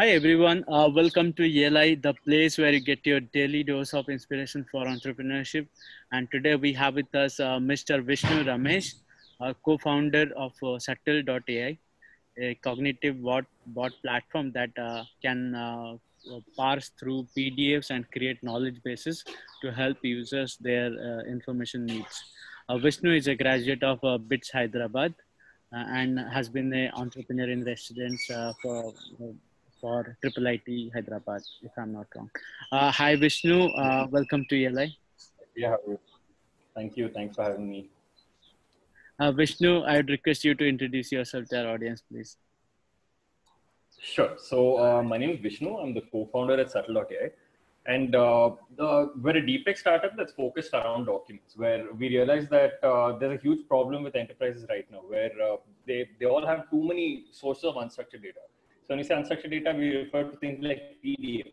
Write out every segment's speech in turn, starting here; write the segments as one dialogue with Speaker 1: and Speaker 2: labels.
Speaker 1: Hi everyone, uh, welcome to ELI, the place where you get your daily dose of inspiration for entrepreneurship. And today we have with us uh, Mr. Vishnu Ramesh, uh, co-founder of uh, Subtl.ai, a cognitive bot, bot platform that uh, can uh, parse through PDFs and create knowledge bases to help users their uh, information needs. Uh, Vishnu is a graduate of uh, BITS Hyderabad uh, and has been an entrepreneur in residence uh, for for Triple IT Hyderabad, if I'm not wrong. Uh, hi, Vishnu. Uh, welcome to ELI.
Speaker 2: Yeah, thank you. Thanks for having me.
Speaker 1: Uh, Vishnu, I would request you to introduce yourself to our audience, please.
Speaker 2: Sure. So uh, my name is Vishnu. I'm the co-founder at Subtl.ai. And uh, the, we're a deep tech startup that's focused around documents, where we realize that uh, there's a huge problem with enterprises right now, where uh, they, they all have too many sources of unstructured data. So when we say unstructured data, we refer to things like PDFs,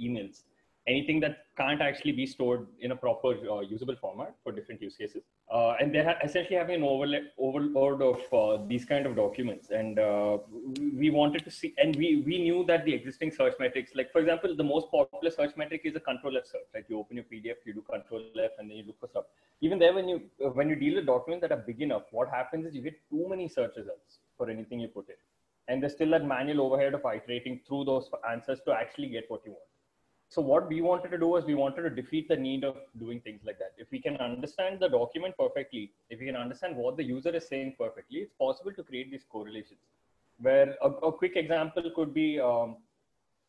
Speaker 2: emails, anything that can't actually be stored in a proper uh, usable format for different use cases. Uh, and they're essentially having an overload of uh, these kind of documents. And uh, we wanted to see, and we, we knew that the existing search metrics, like for example, the most popular search metric is a control F search, right? You open your PDF, you do control F, and then you look for stuff. Even there, when you when you deal with documents that are big enough, what happens is you get too many search results for anything you put in and there's still that manual overhead of iterating through those answers to actually get what you want. So what we wanted to do was we wanted to defeat the need of doing things like that. If we can understand the document perfectly, if we can understand what the user is saying perfectly, it's possible to create these correlations. Where a, a quick example could be um,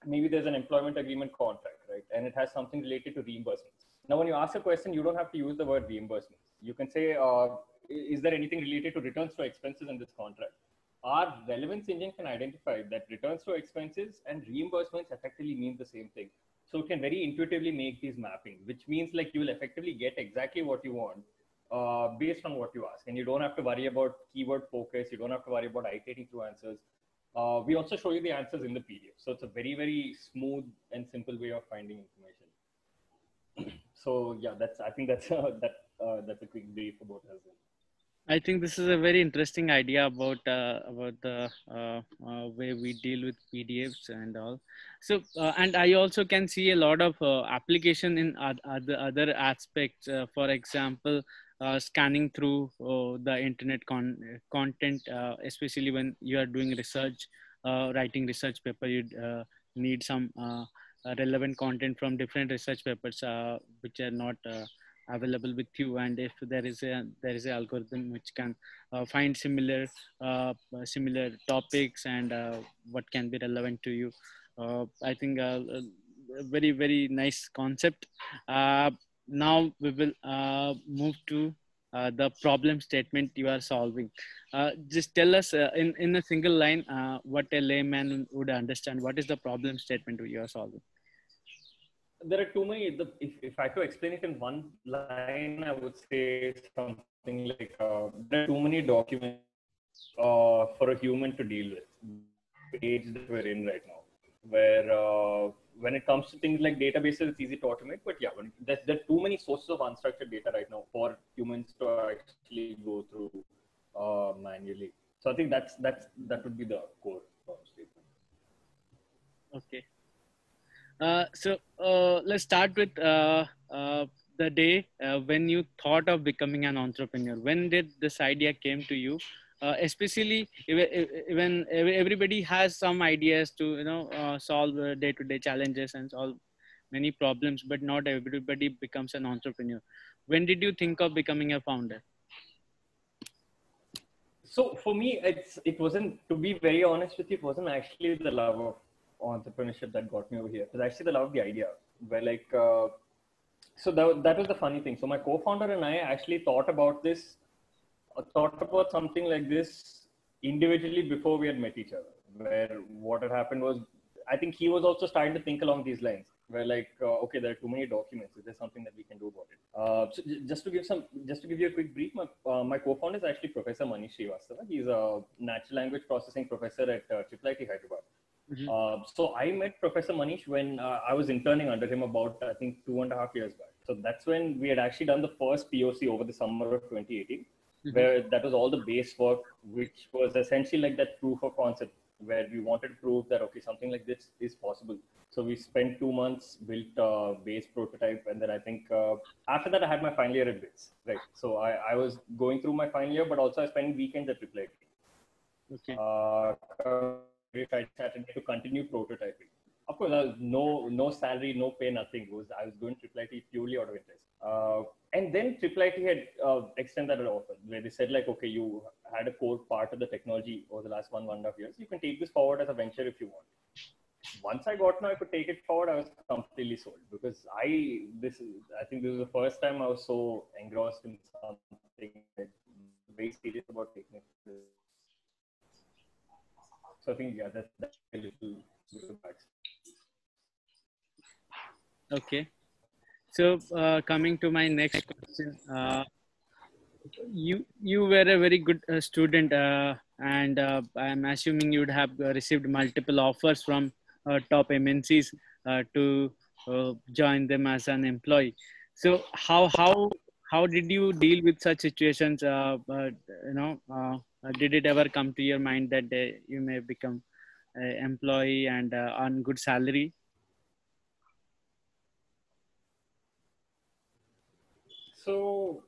Speaker 2: maybe there's an employment agreement contract, right? And it has something related to reimbursements. Now, when you ask a question, you don't have to use the word reimbursements. You can say, uh, is there anything related to returns to expenses in this contract? Our relevance engine can identify that returns to expenses and reimbursements effectively mean the same thing. So it can very intuitively make these mapping, which means like you will effectively get exactly what you want uh, based on what you ask. And you don't have to worry about keyword focus. You don't have to worry about iterating through answers. Uh, we also show you the answers in the PDF. So it's a very, very smooth and simple way of finding information. so yeah, that's, I think that's, uh, that, that's a quick brief about us.
Speaker 1: I think this is a very interesting idea about uh, about the uh, uh, way we deal with PDFs and all. So, uh, and I also can see a lot of uh, application in other other aspects. Uh, for example, scanning through the internet con- content, especially when you are doing research, writing research paper, you need some relevant content from different research papers, which are not available with you and if there is a there is an algorithm which can uh, find similar uh, similar topics and uh, what can be relevant to you uh, i think uh, a very very nice concept. Uh, now we will move to the problem statement you are solving. Just tell us in in a single line what a layman would understand. What is the problem statement you are solving
Speaker 2: there are too many. The, if, if I had to explain it in one line, I would say something like uh, there are too many documents uh, for a human to deal with. The age that we're in right now, where uh, when it comes to things like databases, it's easy to automate. But yeah, when, there, there are too many sources of unstructured data right now for humans to actually go through uh, manually. So I think that's that's that would be the core statement.
Speaker 1: Okay. Uh, so uh, let's start with uh, uh the day uh, when you thought of becoming an entrepreneur. When did this idea came to you? especially when everybody has some ideas to you know solve day-to-day challenges and solve many problems, but not everybody becomes an entrepreneur. When did you think of becoming a founder?
Speaker 2: So for me, it's it wasn't to be very honest with you, it wasn't actually the love of entrepreneurship that got me over here. Because I actually, love the idea. Where like, uh, so that, that was the funny thing. So my co-founder and I actually thought about this, uh, thought about something like this individually before we had met each other. Where what had happened was, I think he was also starting to think along these lines. Where like, uh, okay, there are too many documents. Is there something that we can do about it? Uh, so just to give some, just to give you a quick brief, my, uh, my co-founder is actually Professor Manish Srivastava. He's a natural language processing professor at uh, Triple Hyderabad. Mm-hmm. Uh, so I met Professor Manish when uh, I was interning under him about I think two and a half years back. So that's when we had actually done the first POC over the summer of 2018. mm-hmm. where that was all the base work, which was essentially like that proof of concept, where we wanted to prove that okay, something like this is possible. So we spent two months, built a base prototype, and then I think uh, after that I had my final year at BITS. Right. So I, I was going through my final year, but also I spent weekends at Triple
Speaker 1: Okay.
Speaker 2: Uh, Saturday to continue prototyping. Of course, was no no salary, no pay, nothing. It was I was going to Triple IT purely out of interest. Uh, and then IT had uh, extended an offer where they said like, okay, you had a core part of the technology over the last one one and a half years. You can take this forward as a venture if you want once I got now I could take it forward, I was completely sold because I this is I think this is the first time I was so engrossed in something very serious about taking it. So I think yeah, that's that's a little,
Speaker 1: Okay. So uh, coming to my next question, uh, you you were a very good uh, student, uh, and uh, I'm assuming you would have received multiple offers from uh, top MNCs uh, to uh, join them as an employee. So how how how did you deal with such situations? you know, did it ever come to your mind that you may become an employee and on good salary?
Speaker 2: So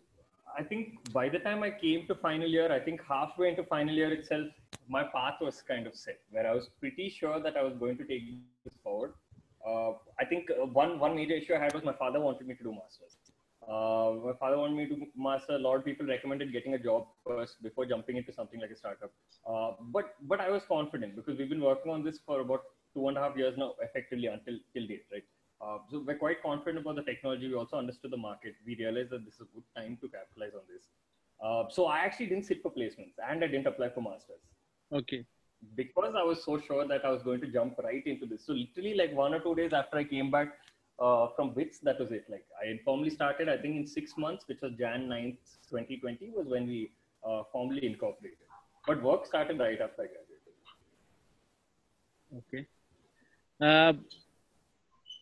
Speaker 2: I think by the time I came to final year, I think halfway into final year itself, my path was kind of set where I was pretty sure that I was going to take this forward. Uh, I think uh, one one major issue I had was my father wanted me to do masters. Uh, my father wanted me to master. A lot of people recommended getting a job first before jumping into something like a startup. Uh, but but I was confident because we've been working on this for about two and a half years now, effectively until till date, right? Uh, so we're quite confident about the technology. We also understood the market. We realized that this is a good time to capitalize on this. Uh, so I actually didn't sit for placements and I didn't apply for masters.
Speaker 1: Okay.
Speaker 2: Because I was so sure that I was going to jump right into this. So literally like one or two days after I came back uh, from BITS, that was it. Like I informally started, I think in six months, which was Jan 9th, 2020 was when we uh, formally incorporated. But work started right after I
Speaker 1: graduated. Okay. Uh,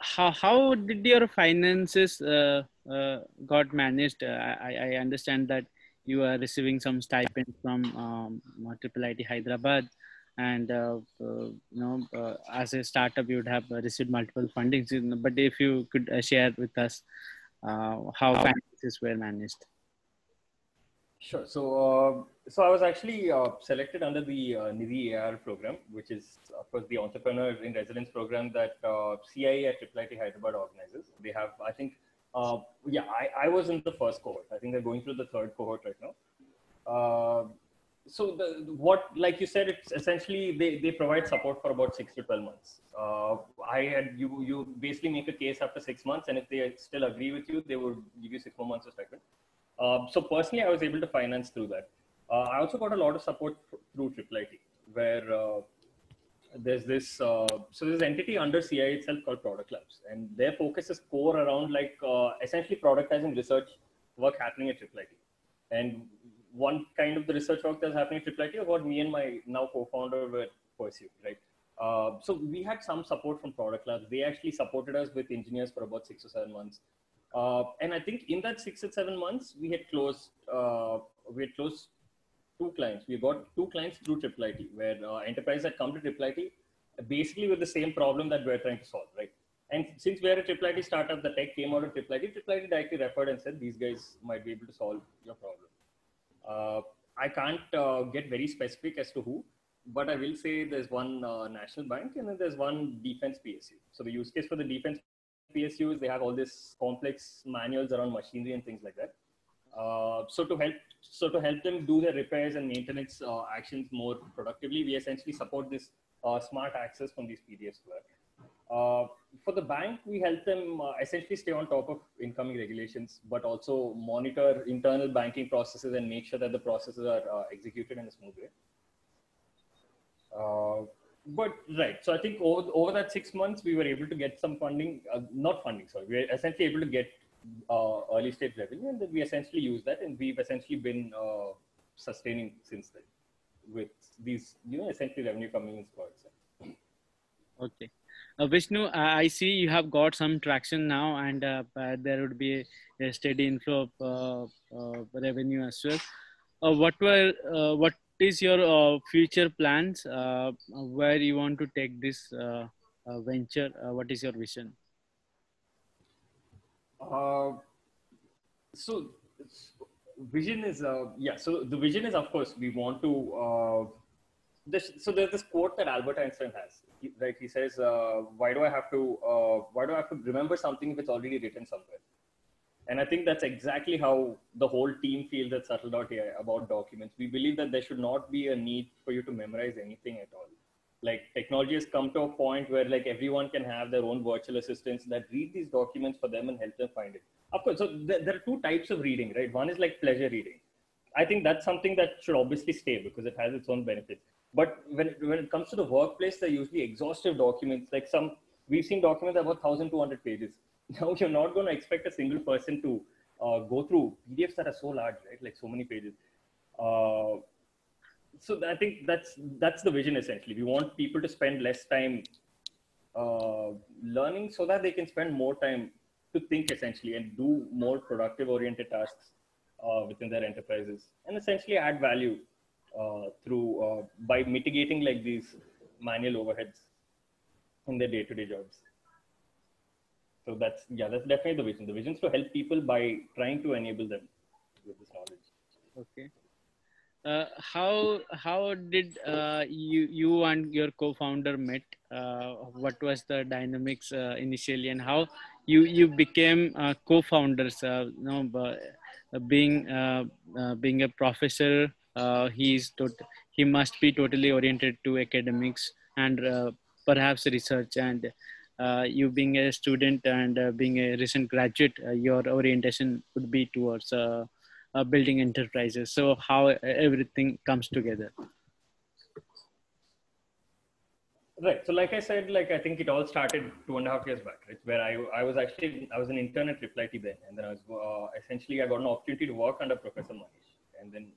Speaker 1: how, how did your finances uh, uh, got managed? Uh, I, I understand that you are receiving some stipend from um, Triple IT Hyderabad, and uh, uh, you know, uh, as a startup, you would have received multiple fundings. But if you could share with us how finances were managed.
Speaker 2: Sure. So, uh, so I was actually uh, selected under the uh, NIDHI EIR program, which is, of course, the entrepreneur in residence program that uh, CIE at Triple IT Hyderabad organizes. They have, I think, uh, yeah, I, I was in the first cohort. I think they're going through the third cohort right now. So the what, like you said, it's essentially they, they provide support for about six to twelve months. Uh, I had you you basically make a case after six months, and if they still agree with you, they would give you six more months of stipend. Uh, so personally, I was able to finance through that. Uh, I also got a lot of support through Triple IT, where uh, there's this uh, so there's entity under CIE itself called Product Labs, and their focus is core around like uh, essentially productizing research work happening at Triple IT. And one kind of the research work that's happening at Triple IT is what me and my now co-founder were pursuing, right? Uh, so we had some support from Product Labs. They actually supported us with engineers for about six or seven months. Uh, and I think in that six or seven months, we had closed uh, we had closed two clients. We got two clients through Triple IT, where uh, enterprise had come to Triple IT basically with the same problem that we're trying to solve, right? And since we're a Triple IT startup, the tech came out of Triple IT. Triple IT directly referred and said, these guys might be able to solve your problem. Uh, I can't uh, get very specific as to who, but I will say there's one uh, national bank and then there's one defense PSU. So the use case for the defense PSUs, they have all this complex manuals around machinery and things like that. Uh, so to help so to help them do their repairs and maintenance uh, actions more productively, we essentially support this uh, smart access from these PDFs for the bank, we help them uh, essentially stay on top of incoming regulations, but also monitor internal banking processes and make sure that the processes are uh, executed in a smooth way. Uh, but right, so I think over, over that six months, we were able to get some funding, uh, not funding, sorry, we were essentially able to get uh, early stage revenue, and then we essentially use that, and we've essentially been uh, sustaining since then with these, you know, essentially revenue coming in itself.
Speaker 1: Okay. Uh, Vishnu, uh, I see you have got some traction now, and uh, uh there would be a, steady inflow of uh, uh, revenue as well. what were what is your future plans? Where you want to take this venture? What is your vision?
Speaker 2: So vision is yeah. So the vision is of course we want to. This, so there's this quote that Albert Einstein has, he, right? He says, uh, "Why do I have to? Uh, why do I have to remember something if it's already written somewhere?" And I think that's exactly how the whole team feels at Subtl.ai about documents. We believe that there should not be a need for you to memorize anything at all. Like technology has come to a point where like everyone can have their own virtual assistants that read these documents for them and help them find it. Of course, so there, there are two types of reading, right? One is like pleasure reading. I think that's something that should obviously stay because it has its own benefits. But when, when it comes to the workplace, they're usually exhaustive documents. Like some, we've seen documents about 1,200 pages now you're not going to expect a single person to uh, go through PDFs that are so large, right? Like so many pages. Uh, so I think that's that's the vision essentially. We want people to spend less time uh, learning so that they can spend more time to think essentially and do more productive oriented tasks uh, within their enterprises and essentially add value through uh, by mitigating like these manual overheads in their day-to-day jobs. So that's yeah, that's definitely the vision. The vision is to help people by trying to enable them with this knowledge.
Speaker 1: Okay. Uh, how how did uh, you you and your co-founder met? Uh, what was the dynamics uh, initially, and how you you became uh, co-founders? Uh, you know, being being a professor, he's tot- he must be totally oriented to academics and perhaps research and uh, you being a student and uh, being a recent graduate, uh, your orientation would be towards uh, uh, building enterprises. So how everything comes together.
Speaker 2: Right. So, like I said, like I think it all started two and a half years back, right? Where I, I was actually I was an intern at Triple IT then, and then I was uh, essentially I got an opportunity to work under Professor Manish, and then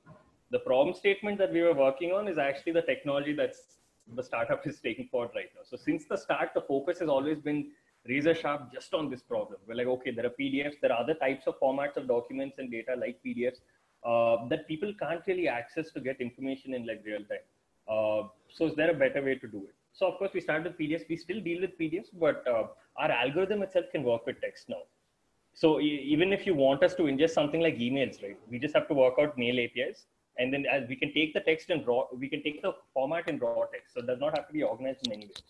Speaker 2: the problem statement that we were working on is actually the technology that's the startup is taking forward right now. So since the start, the focus has always been razor sharp just on this problem. We're like, okay, there are PDFs, there are other types of formats of documents and data like PDFs uh, that people can't really access to get information in like real time. Uh, so is there a better way to do it? So of course we started with PDFs. We still deal with PDFs, but uh, our algorithm itself can work with text now. So even if you want us to ingest something like emails, right, we just have to work out mail APIs and then as we can take the text in raw, we can take the format in raw text. So it does not have to be organized in any way.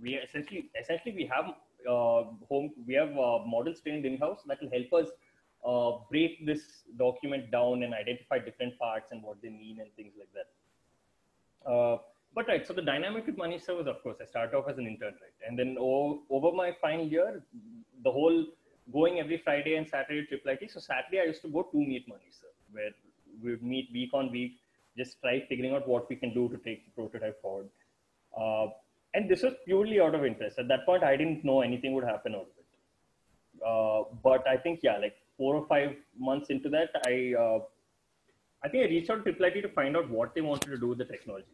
Speaker 2: We essentially, essentially we have uh, home, we have uh, models trained in-house that will help us uh, break this document down and identify different parts and what they mean and things like that. Uh, but right, so the dynamic with Manish was, of course, I started off as an intern, right? And then over, my final year, the whole going every Friday and Saturday trip like So Saturday I used to go to meet Manish, sir, where we meet week on week, just try figuring out what we can do to take the prototype forward. Uh, and this was purely out of interest. At that point, I didn't know anything would happen out of it. Uh, but I think, yeah, like four or five months into that, I, uh, I think I reached out to Triple IT to find out what they wanted to do with the technology.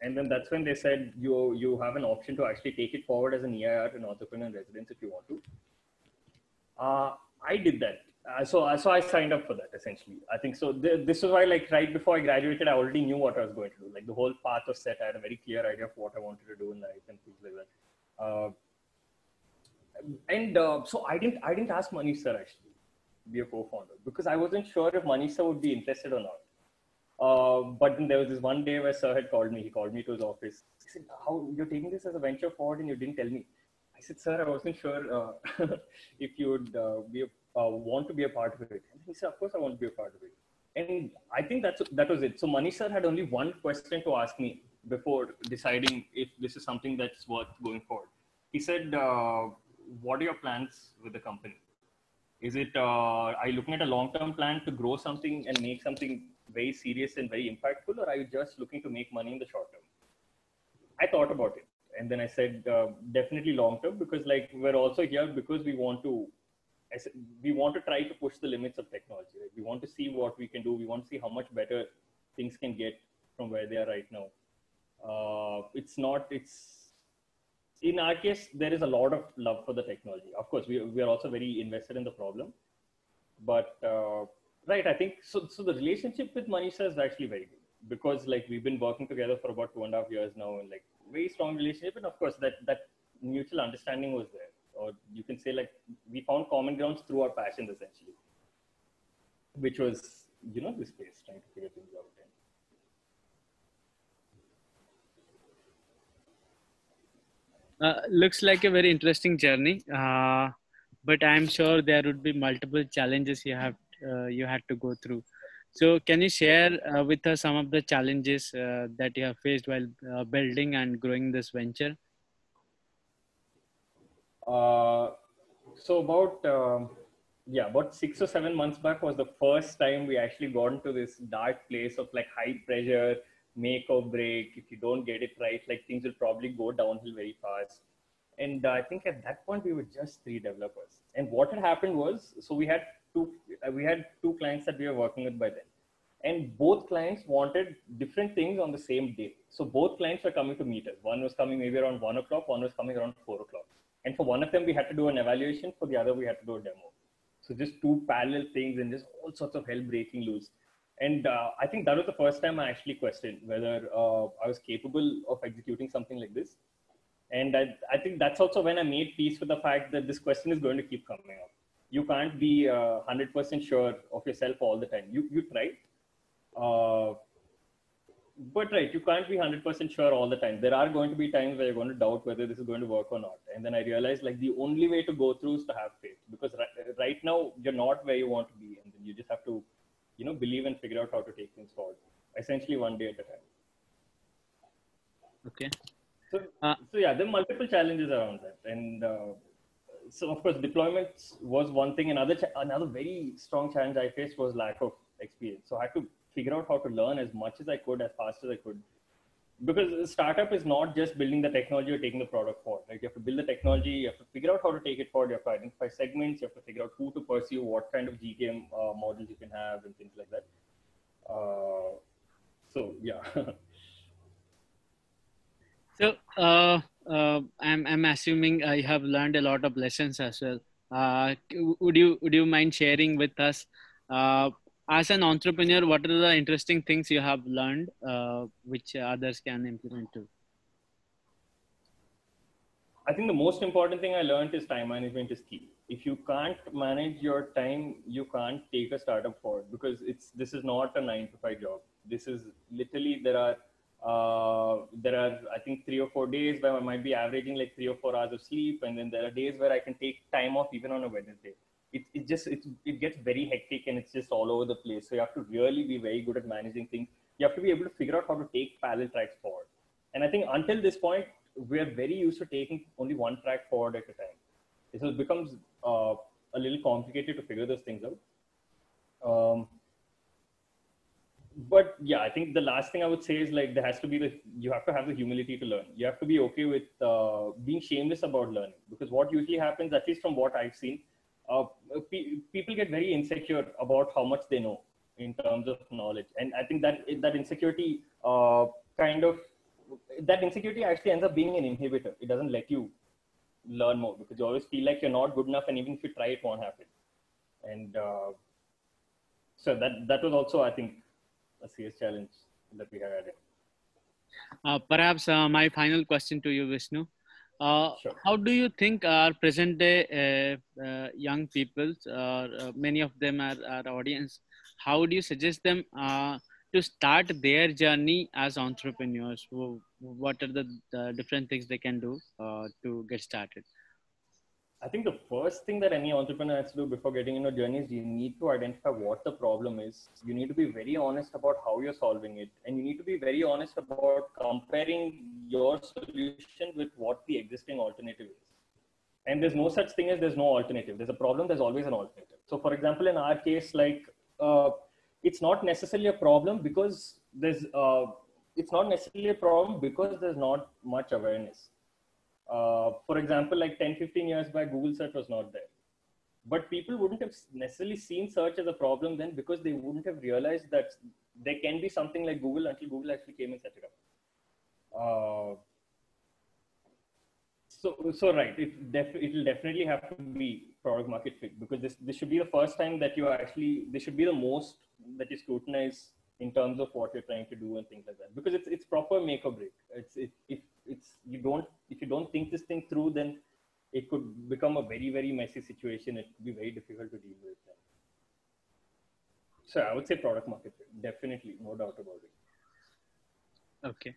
Speaker 2: And then that's when they said, you, you have an option to actually take it forward as an EIR, an entrepreneur in residence, if you want to. Uh, I did that uh, so uh, so I signed up for that essentially. I think so. Th- this is why, like, right before I graduated, I already knew what I was going to do. Like, the whole path was set. I had a very clear idea of what I wanted to do in life and things like that. Uh, and uh, so I didn't I didn't ask Manish sir actually be a co-founder because I wasn't sure if Manish sir would be interested or not. Uh, but then there was this one day where sir had called me. He called me to his office. He said, "How you're taking this as a venture forward and you didn't tell me?" I said, "Sir, I wasn't sure uh, if you would be a uh, want to be a part of it? And he said, of course I want to be a part of it. And I think that's that was it. So Manish sir had only one question to ask me before deciding if this is something that's worth going forward. He said, uh, "What are your plans with the company? Is it uh, are you looking at a long-term plan to grow something and make something very serious and very impactful, or are you just looking to make money in the short term?" I thought about it, and then I said, uh, "Definitely long-term because like we're also here because we want to we want to try to push the limits of technology. Right? We want to see what we can do. We want to see how much better things can get from where they are right now. Uh, it's not. It's in our case, there is a lot of love for the technology. Of course, we we are also very invested in the problem, but uh, right. I think so. So the relationship with Manisha is actually very good because like we've been working together for about two and a half years now, and like very strong relationship. And of course, that that mutual understanding was there, or you can say like we found common grounds through our passions essentially, which was you know this space trying to figure things out.
Speaker 1: Uh, looks like a very interesting journey, uh, but I'm sure there would be multiple challenges you have uh, you had to go through. So, can you share uh, with us some of the challenges uh, that you have faced while building and growing this venture?
Speaker 2: So about um, yeah, about six or seven months back was the first time we actually got into this dark place of like high pressure make or break. If you don't get it right, like things will probably go downhill very fast. And uh, I think at that point we were just three developers. And what had happened was, so we had two, uh, we had two clients that we were working with by then, and both clients wanted different things on the same day. So both clients were coming to meet us. One was coming maybe around one o'clock, one was coming around four o'clock. And for one of them, we had to do an evaluation. For the other, we had to do a demo. So just two parallel things and just all sorts of hell breaking loose. And uh, I think that was the first time I actually questioned whether uh, I was capable of executing something like this. And I, I think that's also when I made peace with the fact that this question is going to keep coming up. You can't be uh, 100% sure of yourself all the time. You, you try. But right, you can't be 100% sure all the time. There are going to be times where you're going to doubt whether this is going to work or not. And then I realized like the only way to go through is to have faith because right, right now you're not where you want to be. And then you just have to you know believe and figure out how to take things forward essentially one day at a time
Speaker 1: okay
Speaker 2: so, uh, so yeah there are multiple challenges around that and uh, so of course deployments was one thing another another very strong challenge i faced was lack of experience so i had to figure out how to learn as much as i could as fast as i could because startup is not just building the technology or taking the product forward. Right? You have to build the technology. You have to figure out how to take it forward. You have to identify segments. You have to figure out who to pursue, what kind of GTM uh, models you can have, and things like that. Uh, so yeah.
Speaker 1: so uh, uh, I'm I'm assuming I have learned a lot of lessons as well. Uh, would you would you mind sharing with us uh, as an entrepreneur, what are the interesting things you have learned uh, which others can implement too?
Speaker 2: I think the most important thing I learned is time management is key. If you can't manage your time, you can't take a startup forward because it's this is not a nine to five job. This is literally there are uh, there are I think three or four days where I might be averaging like three or four hours of sleep, and then there are days where I can take time off even on a Wednesday just it, it gets very hectic and it's just all over the place. So you have to really be very good at managing things. You have to be able to figure out how to take parallel tracks forward. And i think until this point we're very used to taking only one track forward at a time. So it becomes uh, a little complicated to figure those things out. Um, but yeah i think the last thing i would say is like there has to be the you have to have the humility to learn. You have to be okay with uh, being shameless about learning. Because what usually happens at least from what i've seen uh, pe- people get very insecure about how much they know in terms of knowledge. And i think that that insecurity uh, kind of that insecurity actually ends up being an inhibitor. It doesn't let you learn more because you always feel like you're not good enough and even if you try it won't happen. And uh, so that that was also i think a serious challenge that we had.
Speaker 1: Uh, perhaps uh, my final question to you vishnu uh, sure. How do you think our present day uh, uh, young people, uh, many of them are our audience, how would you suggest them uh, to start their journey as entrepreneurs? What are the, the different things they can do uh, to get started?
Speaker 2: I think the first thing that any entrepreneur has to do before getting into a journey is you need to identify what the problem is. You need to be very honest about how you're solving it. And you need to be very honest about comparing your solution with what the existing alternative is. And there's no such thing as there's no alternative. There's a problem, there's always an alternative. So, for example, in our case, like uh, it's not necessarily a problem because there's, uh, it's not necessarily a problem because there's not much awareness uh, for example, like 10, 15 years back, Google search was not there. But people wouldn't have necessarily seen search as a problem then because they wouldn't have realized that there can be something like Google until Google actually came and set it up. Uh, so so right it def- it will definitely have to be product market fit because this this should be the first time that you actually this should be the most that you scrutinize in terms of what you're trying to do and things like that because it's it's proper make or break it's it, if it's you don't if you don't think this thing through then it could become a very very messy situation. It could be very difficult to deal with. So i would say product market fit definitely no doubt about it.
Speaker 1: Okay.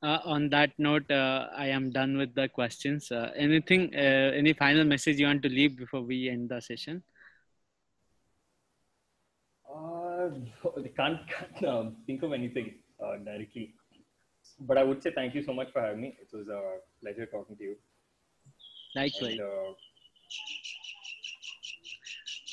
Speaker 1: Uh, on that note, uh, I am done with the questions. Uh, anything, uh, any final message you want to leave before we end the session?
Speaker 2: Uh, I can't, can't um, think of anything uh, directly, but I would say thank you so much for having me. It was a pleasure talking to you.
Speaker 1: Likewise.
Speaker 2: And,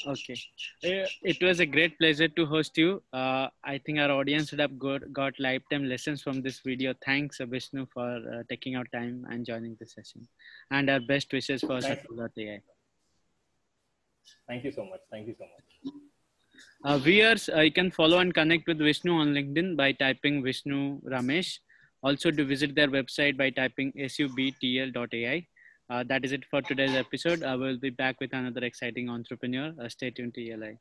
Speaker 1: Okay. Uh, It was a great pleasure to host you. Uh, I think our audience would have got, got lifetime lessons from this video. Thanks, Vishnu, for uh, taking out time and joining the session. And our best wishes for Subtl.ai.
Speaker 2: thank you so much. Thank you so much.
Speaker 1: Uh, viewers, uh, you can follow and connect with Vishnu on LinkedIn by typing Vishnu Ramesh. Also, to visit their website by typing subtl.ai. Uh, that is it for today's episode. I will be back with another exciting entrepreneur. Uh, stay tuned to ELI.